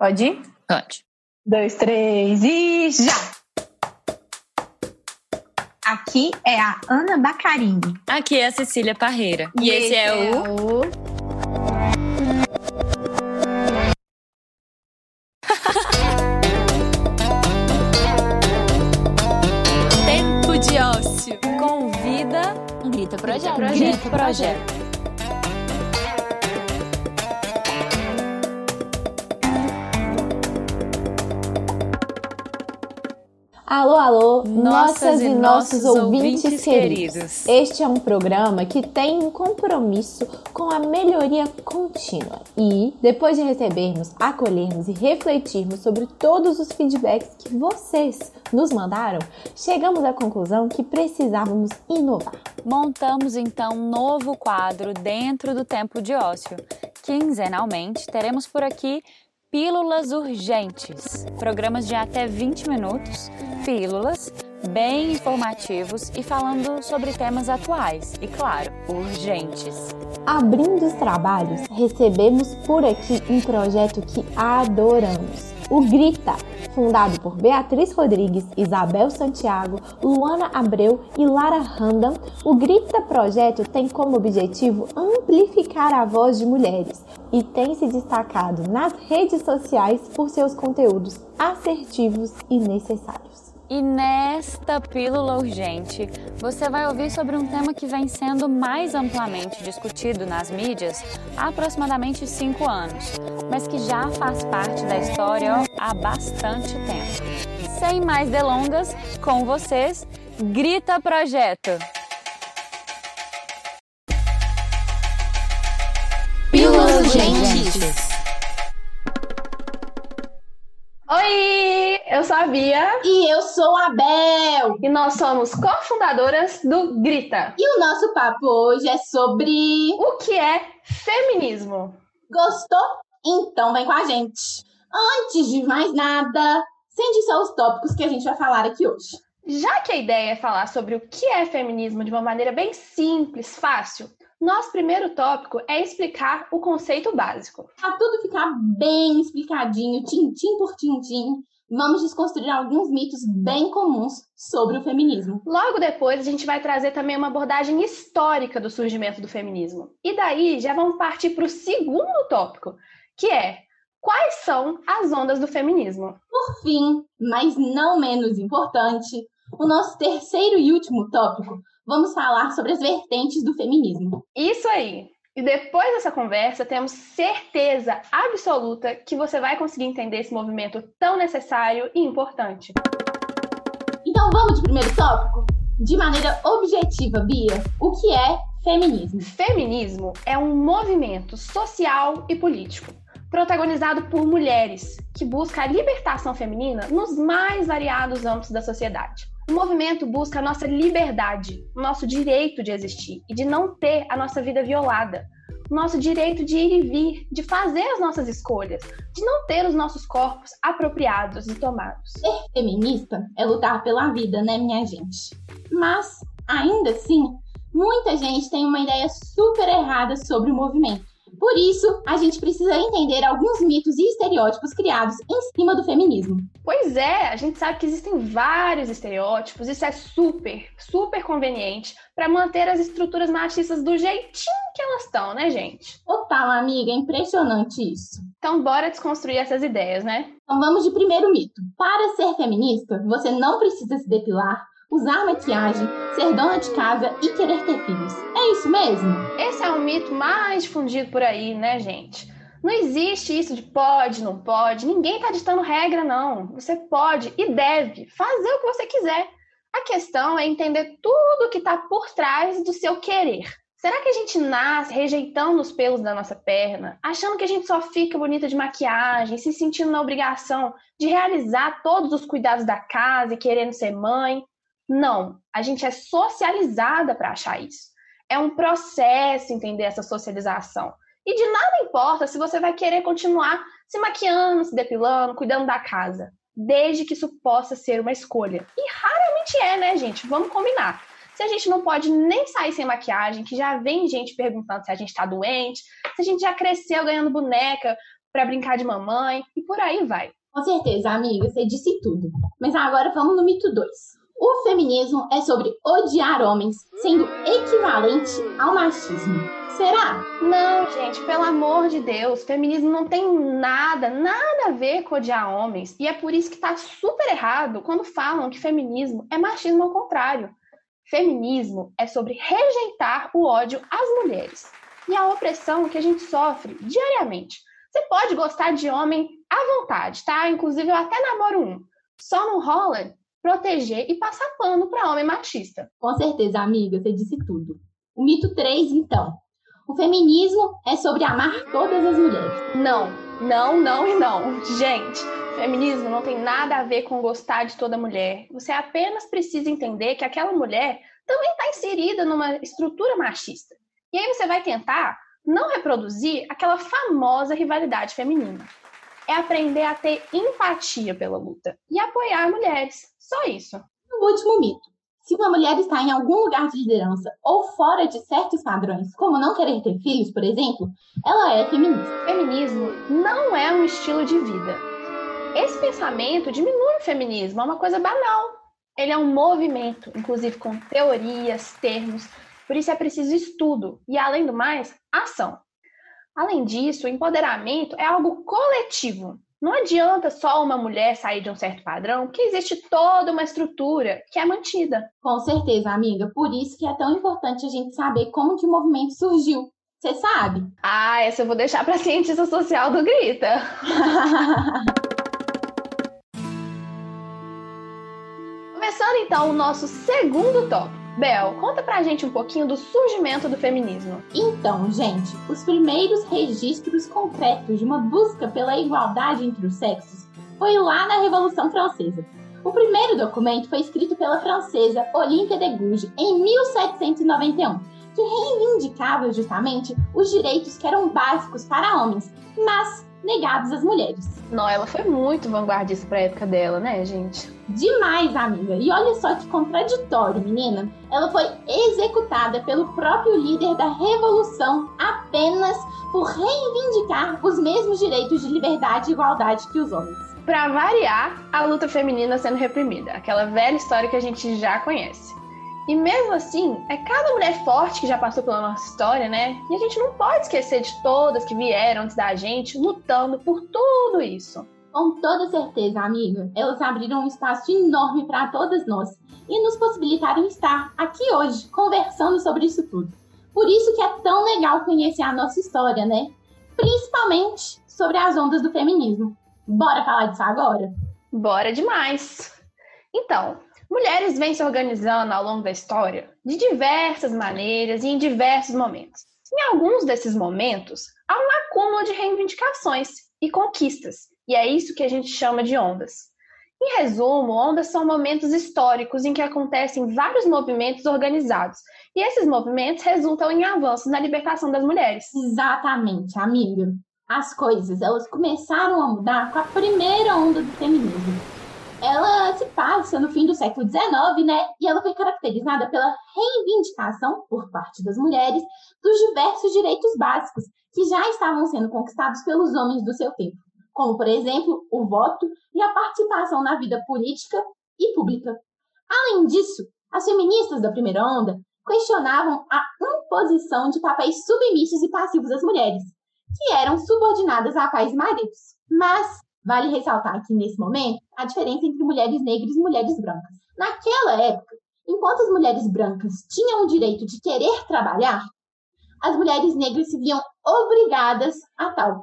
Pode ir? Pode. Dois, três e já! Aqui é a Ana Bacarini. Aqui é a Cecília Parreira. E, esse, é, o... Tempo de ócio. Convida Grita Projeto. Grita Projeto. Alô, Nossas e nossos ouvintes, queridos. Este é um programa que tem um compromisso com a melhoria contínua. E, depois de recebermos, acolhermos e refletirmos sobre todos os feedbacks que vocês nos mandaram, chegamos à conclusão que precisávamos inovar. Montamos então um novo quadro dentro do tempo de ócio. Quinzenalmente teremos por aqui Pílulas Urgentes, programas de até 20 minutos, pílulas bem informativos e falando sobre temas atuais e, claro, urgentes. Abrindo os trabalhos, recebemos por aqui um projeto que adoramos. O Grita, fundado por Beatriz Rodrigues, Isabel Santiago, Luana Abreu e Lara Randam, o Grita Projeto tem como objetivo amplificar a voz de mulheres e tem se destacado nas redes sociais por seus conteúdos assertivos e necessários. E nesta pílula urgente, você vai ouvir sobre um tema que vem sendo mais amplamente discutido nas mídias há aproximadamente cinco anos, mas que já faz parte da história há bastante tempo. Sem mais delongas, com vocês, Grita Projeto! Pílulas Urgentes. Eu sou a Bia E eu sou a Bel. e nós somos cofundadoras do Grita. E o nosso papo hoje é sobre. O que é feminismo? Gostou? Então vem com a gente. Antes de mais nada, sente só os tópicos que a gente vai falar aqui hoje. Já que a ideia é falar sobre o que é feminismo de uma maneira bem simples, fácil, nosso primeiro tópico é explicar o conceito básico. Pra tudo ficar bem explicadinho, tintim por tintim, vamos desconstruir alguns mitos bem comuns sobre o feminismo. Logo depois, a gente vai trazer também uma abordagem histórica do surgimento do feminismo. E daí já vamos partir para o segundo tópico, que é quais são as ondas do feminismo. Por fim, mas não menos importante, o nosso terceiro e último tópico, vamos falar sobre as vertentes do feminismo. Isso aí! E depois dessa conversa, temos certeza absoluta que você vai conseguir entender esse movimento tão necessário e importante. Então vamos de primeiro tópico? De maneira objetiva, Bia, o que é feminismo? Feminismo é um movimento social e político protagonizado por mulheres que busca a libertação feminina nos mais variados âmbitos da sociedade. O movimento busca a nossa liberdade, o nosso direito de existir e de não ter a nossa vida violada, o nosso direito de ir e vir, de fazer as nossas escolhas, de não ter os nossos corpos apropriados e tomados. Ser feminista é lutar pela vida, né, minha gente? Mas, ainda assim, muita gente tem uma ideia super errada sobre o movimento. Por isso, a gente precisa entender alguns mitos e estereótipos criados em cima do feminismo. Pois é, a gente sabe que existem vários estereótipos, isso é super, super conveniente para manter as estruturas machistas do jeitinho que elas estão, né, gente? Total, amiga, é impressionante isso. Então, bora desconstruir essas ideias, né? Então vamos de primeiro mito. Para ser feminista, você não precisa se depilar, usar maquiagem, ser dona de casa e querer ter filhos. É isso mesmo? Esse é o mito mais difundido por aí, né, gente? Não existe isso de pode, não pode. Ninguém tá ditando regra, não. Você pode e deve fazer o que você quiser. A questão é entender tudo que está por trás do seu querer. Será que a gente nasce rejeitando os pelos da nossa perna, achando que a gente só fica bonita de maquiagem, se sentindo na obrigação de realizar todos os cuidados da casa e querendo ser mãe? Não, a gente é socializada para achar isso. É um processo entender essa socialização. E de nada importa se você vai querer continuar se maquiando, se depilando, cuidando da casa, desde que isso possa ser uma escolha. E raramente é, né, gente? Vamos combinar. Se a gente não pode nem sair sem maquiagem, que já vem gente perguntando se a gente tá doente, se a gente já cresceu ganhando boneca para brincar de mamãe e por aí vai. Com certeza, amiga, você disse tudo. Mas agora vamos no mito 2. O feminismo é sobre odiar homens, sendo equivalente ao machismo. Será? Não, gente, pelo amor de Deus, feminismo não tem nada, nada a ver com odiar homens. E é por isso que tá super errado quando falam que feminismo é machismo ao contrário. Feminismo é sobre rejeitar o ódio às mulheres e a opressão que a gente sofre diariamente. Você pode gostar de homem à vontade, tá? Inclusive, eu até namoro um. Só não rola proteger e passar pano para homem machista. Com certeza, amiga, você disse tudo. O mito 3, então. O feminismo é sobre amar todas as mulheres. Não, não, não e não. Gente, feminismo não tem nada a ver com gostar de toda mulher. Você apenas precisa entender que aquela mulher também está inserida numa estrutura machista. E aí você vai tentar não reproduzir aquela famosa rivalidade feminina. É aprender a ter empatia pela luta e apoiar mulheres. Só isso. O último mito. Se uma mulher está em algum lugar de liderança ou fora de certos padrões, como não querer ter filhos, por exemplo, ela é feminista. Feminismo não é um estilo de vida. Esse pensamento diminui o feminismo, é uma coisa banal. Ele é um movimento, inclusive com teorias, termos, por isso é preciso estudo e, além do mais, ação. Além disso, o empoderamento é algo coletivo. Não adianta só uma mulher sair de um certo padrão, que existe toda uma estrutura que é mantida. Com certeza, amiga. Por isso que é tão importante a gente saber como que o movimento surgiu. Você sabe? Ah, essa eu vou deixar para a cientista social do Grita. Começando então o nosso segundo tópico Bel, conta pra gente um pouquinho do surgimento do feminismo. Então, gente, os primeiros registros concretos de uma busca pela igualdade entre os sexos foi lá na Revolução Francesa. O primeiro documento foi escrito pela francesa Olympia de Gouges em 1791, que reivindicava justamente os direitos que eram básicos para homens, mas negados às mulheres. Não, ela foi muito vanguardista para a época dela, né, gente? Demais, amiga. E olha só que contraditório, menina. Ela foi executada pelo próprio líder da revolução apenas por reivindicar os mesmos direitos de liberdade e igualdade que os homens. Para variar, a luta feminina sendo reprimida, aquela velha história que a gente já conhece. E mesmo assim, é cada mulher forte que já passou pela nossa história, né? E a gente não pode esquecer de todas que vieram antes da gente lutando por tudo isso. Com toda certeza, amiga, elas abriram um espaço enorme para todas nós e nos possibilitaram estar aqui hoje conversando sobre isso tudo. Por isso que é tão legal conhecer a nossa história, né? Principalmente sobre as ondas do feminismo. Bora falar disso agora? Bora demais! Então, Mulheres vêm se organizando ao longo da história de diversas maneiras e em diversos momentos. Em alguns desses momentos, há um acúmulo de reivindicações e conquistas, e é isso que a gente chama de ondas. Em resumo, ondas são momentos históricos em que acontecem vários movimentos organizados, e esses movimentos resultam em avanços na libertação das mulheres. Exatamente, amiga. As coisas, elas começaram a mudar com a primeira onda do feminismo no fim do século XIX, né? E ela foi caracterizada pela reivindicação por parte das mulheres dos diversos direitos básicos que já estavam sendo conquistados pelos homens do seu tempo, como, por exemplo, o voto e a participação na vida política e pública. Além disso, as feministas da primeira onda questionavam a imposição de papéis submissos e passivos às mulheres, que eram subordinadas a pais e maridos. Mas Vale ressaltar aqui nesse momento a diferença entre mulheres negras e mulheres brancas. Naquela época, enquanto as mulheres brancas tinham o direito de querer trabalhar, as mulheres negras se viam obrigadas a tal,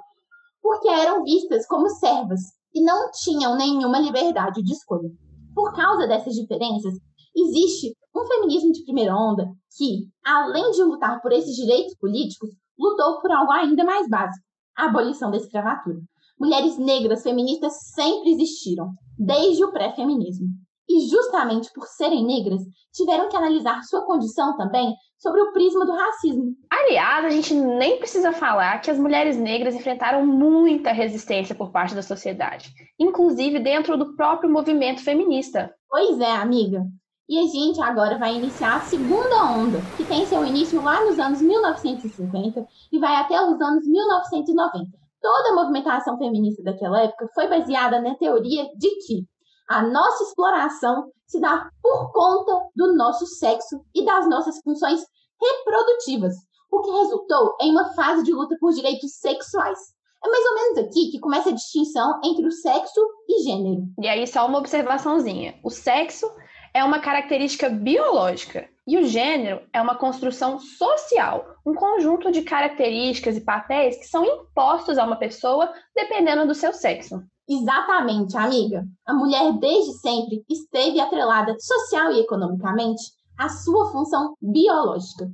porque eram vistas como servas e não tinham nenhuma liberdade de escolha. Por causa dessas diferenças, existe um feminismo de primeira onda que, além de lutar por esses direitos políticos, lutou por algo ainda mais básico: a abolição da escravatura mulheres negras feministas sempre existiram, desde o pré-feminismo. E justamente por serem negras, tiveram que analisar sua condição também sobre o prisma do racismo. Aliás, a gente nem precisa falar que as mulheres negras enfrentaram muita resistência por parte da sociedade, inclusive dentro do próprio movimento feminista. Pois é, amiga. E a gente agora vai iniciar a segunda onda, que tem seu início lá nos anos 1950 e vai até os anos 1990 toda a movimentação feminista daquela época foi baseada na teoria de que a nossa exploração se dá por conta do nosso sexo e das nossas funções reprodutivas, o que resultou em uma fase de luta por direitos sexuais. É mais ou menos aqui que começa a distinção entre o sexo e gênero. E aí, só uma observaçãozinha: o sexo é uma característica biológica e o gênero é uma construção social, um conjunto de características e papéis que são impostos a uma pessoa dependendo do seu sexo. Exatamente, amiga. A mulher desde sempre esteve atrelada social e economicamente à sua função biológica.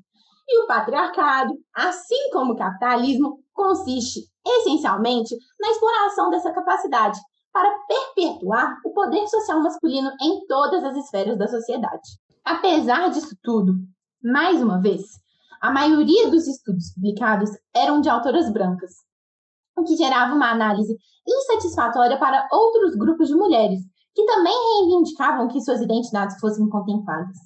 E o patriarcado, assim como o capitalismo, consiste essencialmente na exploração dessa capacidade para perpetuar o poder social masculino em todas as esferas da sociedade. Apesar disso tudo, mais uma vez, a maioria dos estudos publicados eram de autoras brancas, o que gerava uma análise insatisfatória para outros grupos de mulheres, que também reivindicavam que suas identidades fossem contempladas.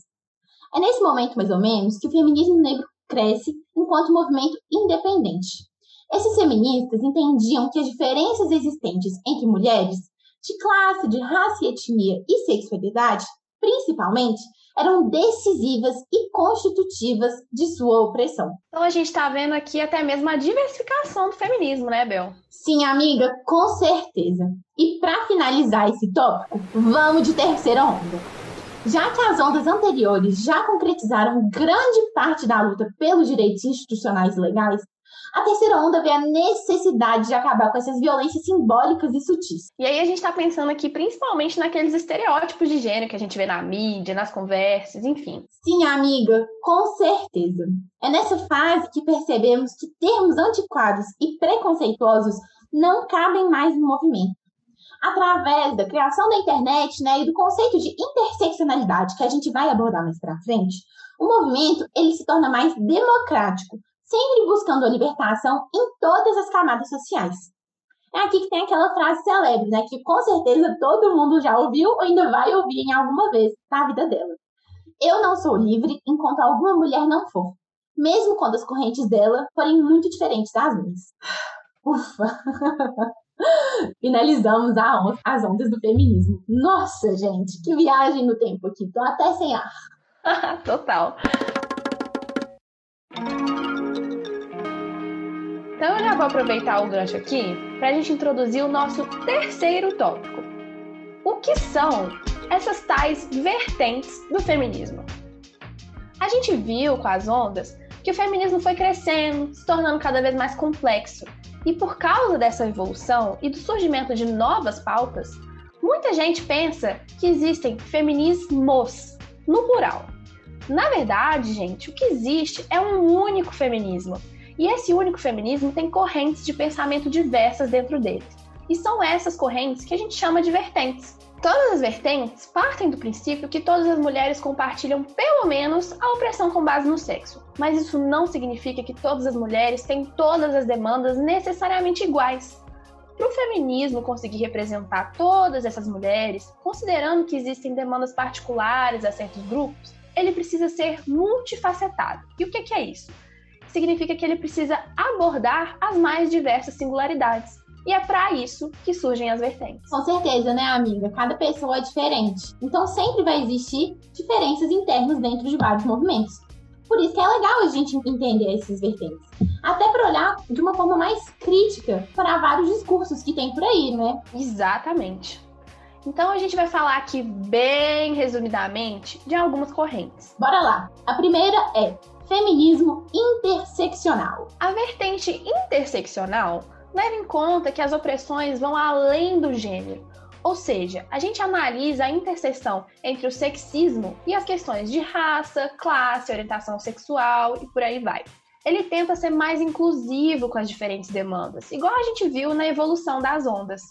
É nesse momento, mais ou menos, que o feminismo negro cresce enquanto movimento independente. Esses feministas entendiam que as diferenças existentes entre mulheres, de classe, de raça e etnia e sexualidade, principalmente, eram decisivas e constitutivas de sua opressão. Então a gente está vendo aqui até mesmo a diversificação do feminismo, né, Bel? Sim, amiga, com certeza. E para finalizar esse tópico, vamos de terceira onda. Já que as ondas anteriores já concretizaram grande parte da luta pelos direitos institucionais legais, a terceira onda vê a necessidade de acabar com essas violências simbólicas e sutis. E aí a gente está pensando aqui principalmente naqueles estereótipos de gênero que a gente vê na mídia, nas conversas, enfim. Sim, amiga, com certeza. É nessa fase que percebemos que termos antiquados e preconceituosos não cabem mais no movimento. Através da criação da internet né, e do conceito de interseccionalidade, que a gente vai abordar mais para frente, o movimento ele se torna mais democrático, sempre buscando a libertação em todas as camadas sociais. É aqui que tem aquela frase célebre, né, que com certeza todo mundo já ouviu ou ainda vai ouvir em alguma vez na vida dela. Eu não sou livre enquanto alguma mulher não for, mesmo quando as correntes dela forem muito diferentes das minhas. Ufa! Finalizamos on as ondas do feminismo. Nossa, gente, que viagem no tempo aqui. Tô até sem ar. Total. Então eu já vou aproveitar o gancho aqui para a gente introduzir o nosso terceiro tópico. O que são essas tais vertentes do feminismo? A gente viu com as ondas que o feminismo foi crescendo, se tornando cada vez mais complexo. E por causa dessa evolução e do surgimento de novas pautas, muita gente pensa que existem feminismos no plural. Na verdade, gente, o que existe é um único feminismo e esse único feminismo tem correntes de pensamento diversas dentro dele. E são essas correntes que a gente chama de vertentes. Todas as vertentes partem do princípio que todas as mulheres compartilham pelo menos a opressão com base no sexo. Mas isso não significa que todas as mulheres têm todas as demandas necessariamente iguais. Para o feminismo conseguir representar todas essas mulheres, considerando que existem demandas particulares a certos grupos, ele precisa ser multifacetado. E o que é isso? Significa que ele precisa abordar as mais diversas singularidades. E é para isso que surgem as vertentes. Com certeza, né, amiga? Cada pessoa é diferente. Então sempre vai existir diferenças internas dentro de vários movimentos. Por isso que é legal a gente entender esses vertentes. Até para olhar de uma forma mais crítica para vários discursos que tem por aí, né? Exatamente. Então a gente vai falar aqui bem resumidamente de algumas correntes. Bora lá. A primeira é feminismo interseccional. A vertente interseccional leva em conta que as opressões vão além do gênero, ou seja, a gente analisa a interseção entre o sexismo e as questões de raça, classe, orientação sexual e por aí vai. Ele tenta ser mais inclusivo com as diferentes demandas, igual a gente viu na evolução das ondas.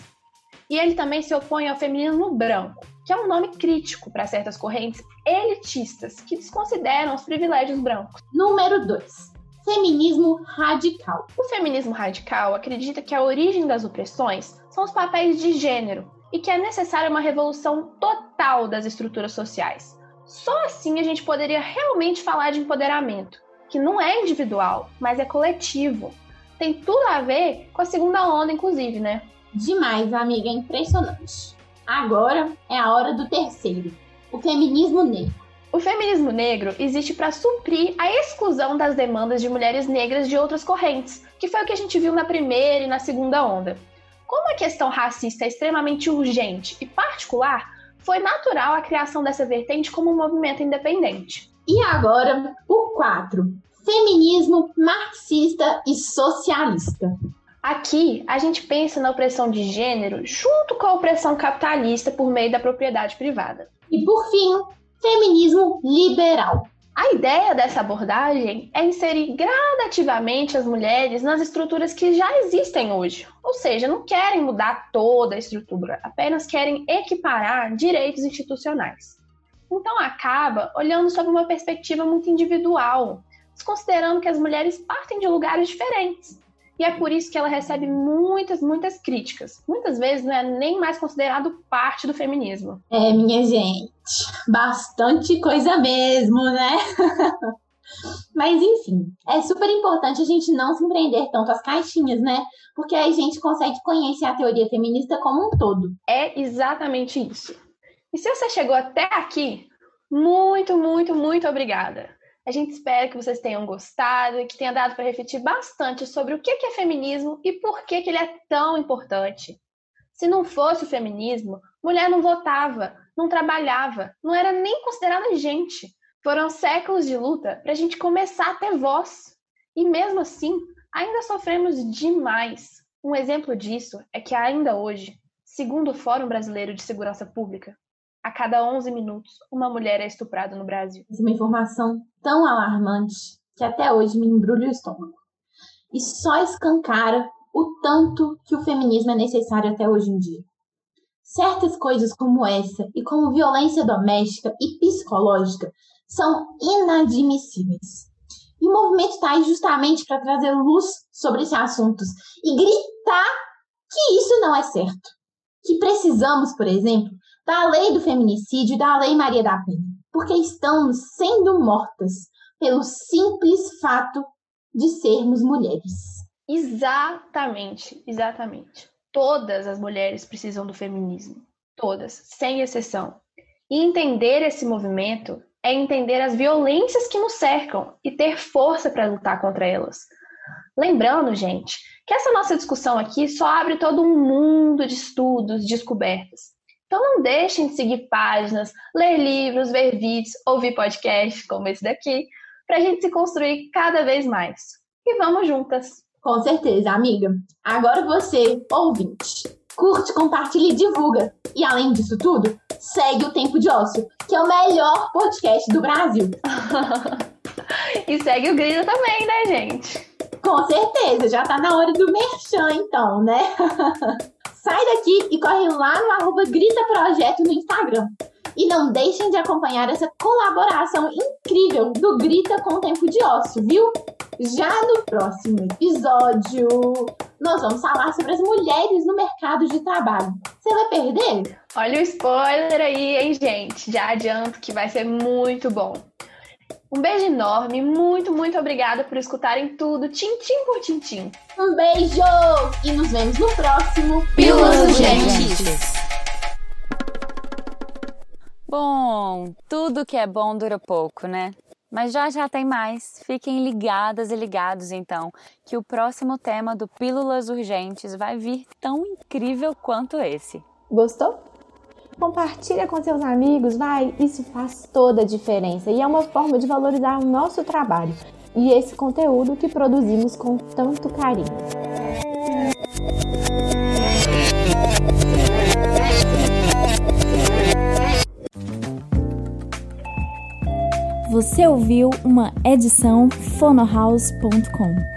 E ele também se opõe ao feminismo branco, que é um nome crítico para certas correntes elitistas que desconsideram os privilégios brancos. Número 2. Feminismo radical. O feminismo radical acredita que a origem das opressões são os papéis de gênero e que é necessária uma revolução total das estruturas sociais. Só assim a gente poderia realmente falar de empoderamento, que não é individual, mas é coletivo. Tem tudo a ver com a segunda onda, inclusive, né? Demais, amiga, é impressionante. Agora é a hora do terceiro, o feminismo negro. O feminismo negro existe para suprir a exclusão das demandas de mulheres negras de outras correntes, que foi o que a gente viu na primeira e na segunda onda. Como a questão racista é extremamente urgente e particular, foi natural a criação dessa vertente como um movimento independente. E agora, o 4. Feminismo marxista e socialista. Aqui, a gente pensa na opressão de gênero junto com a opressão capitalista por meio da propriedade privada. E por fim, feminismo liberal. A ideia dessa abordagem é inserir gradativamente as mulheres nas estruturas que já existem hoje. Ou seja, não querem mudar toda a estrutura, apenas querem equiparar direitos institucionais. Então acaba olhando sob uma perspectiva muito individual, desconsiderando que as mulheres partem de lugares diferentes. E é por isso que ela recebe muitas, muitas críticas. Muitas vezes não é nem mais considerado parte do feminismo. É, minha gente, bastante coisa mesmo, né? Mas enfim, é super importante a gente não se empreender tanto as caixinhas, né? Porque aí a gente consegue conhecer a teoria feminista como um todo. É exatamente isso. E se você chegou até aqui, muito, muito, muito obrigada. A gente espera que vocês tenham gostado e que tenha dado para refletir bastante sobre o que é feminismo e por que ele é tão importante. Se não fosse o feminismo, mulher não votava, não trabalhava, não era nem considerada gente. Foram séculos de luta para a gente começar a ter voz. E mesmo assim, ainda sofremos demais. Um exemplo disso é que ainda hoje, segundo o Fórum Brasileiro de Segurança Pública, a cada 11 minutos, uma mulher é estuprada no Brasil. Uma informação tão alarmante que até hoje me embrulha o estômago. E só escancara o tanto que o feminismo é necessário até hoje em dia. Certas coisas como essa, e como violência doméstica e psicológica, são inadmissíveis. E o movimento está aí justamente para trazer luz sobre esses assuntos e gritar que isso não é certo. Que precisamos, por exemplo, da lei do feminicídio e da lei Maria da Penha, porque estamos sendo mortas pelo simples fato de sermos mulheres. Exatamente, exatamente. Todas as mulheres precisam do feminismo, todas, sem exceção. E entender esse movimento é entender as violências que nos cercam e ter força para lutar contra elas. Lembrando, gente, que essa nossa discussão aqui só abre todo um mundo de estudos, descobertas. Então não deixem de seguir páginas, ler livros, ver vídeos, ouvir podcasts como esse daqui, para a gente se construir cada vez mais. E vamos juntas! Com certeza, amiga. Agora você, ouvinte, curte, compartilha e divulga. E além disso tudo, segue o Tempo de Ócio, que é o melhor podcast do Brasil. e segue o Grilo também, né, gente? Com certeza, já tá na hora do merchan, então, né? Sai daqui e corre lá no arroba Grita Projeto no Instagram. E não deixem de acompanhar essa colaboração incrível do Grita com Tempo de Ócio, viu? Já no próximo episódio, nós vamos falar sobre as mulheres no mercado de trabalho. Você vai perder? Olha o spoiler aí, hein, gente? Já adianto que vai ser muito bom. Um beijo enorme, muito, muito obrigada por escutarem tudo, tintim por tintim. Um beijo e nos vemos no próximo Pílulas Urgentes. Bom, tudo que é bom dura pouco, né? Mas já já tem mais. Fiquem ligadas e ligados então, que o próximo tema do Pílulas Urgentes vai vir tão incrível quanto esse. Gostou? Compartilha com seus amigos, vai, isso faz toda a diferença e é uma forma de valorizar o nosso trabalho e esse conteúdo que produzimos com tanto carinho. Você ouviu uma edição fonohouse.com.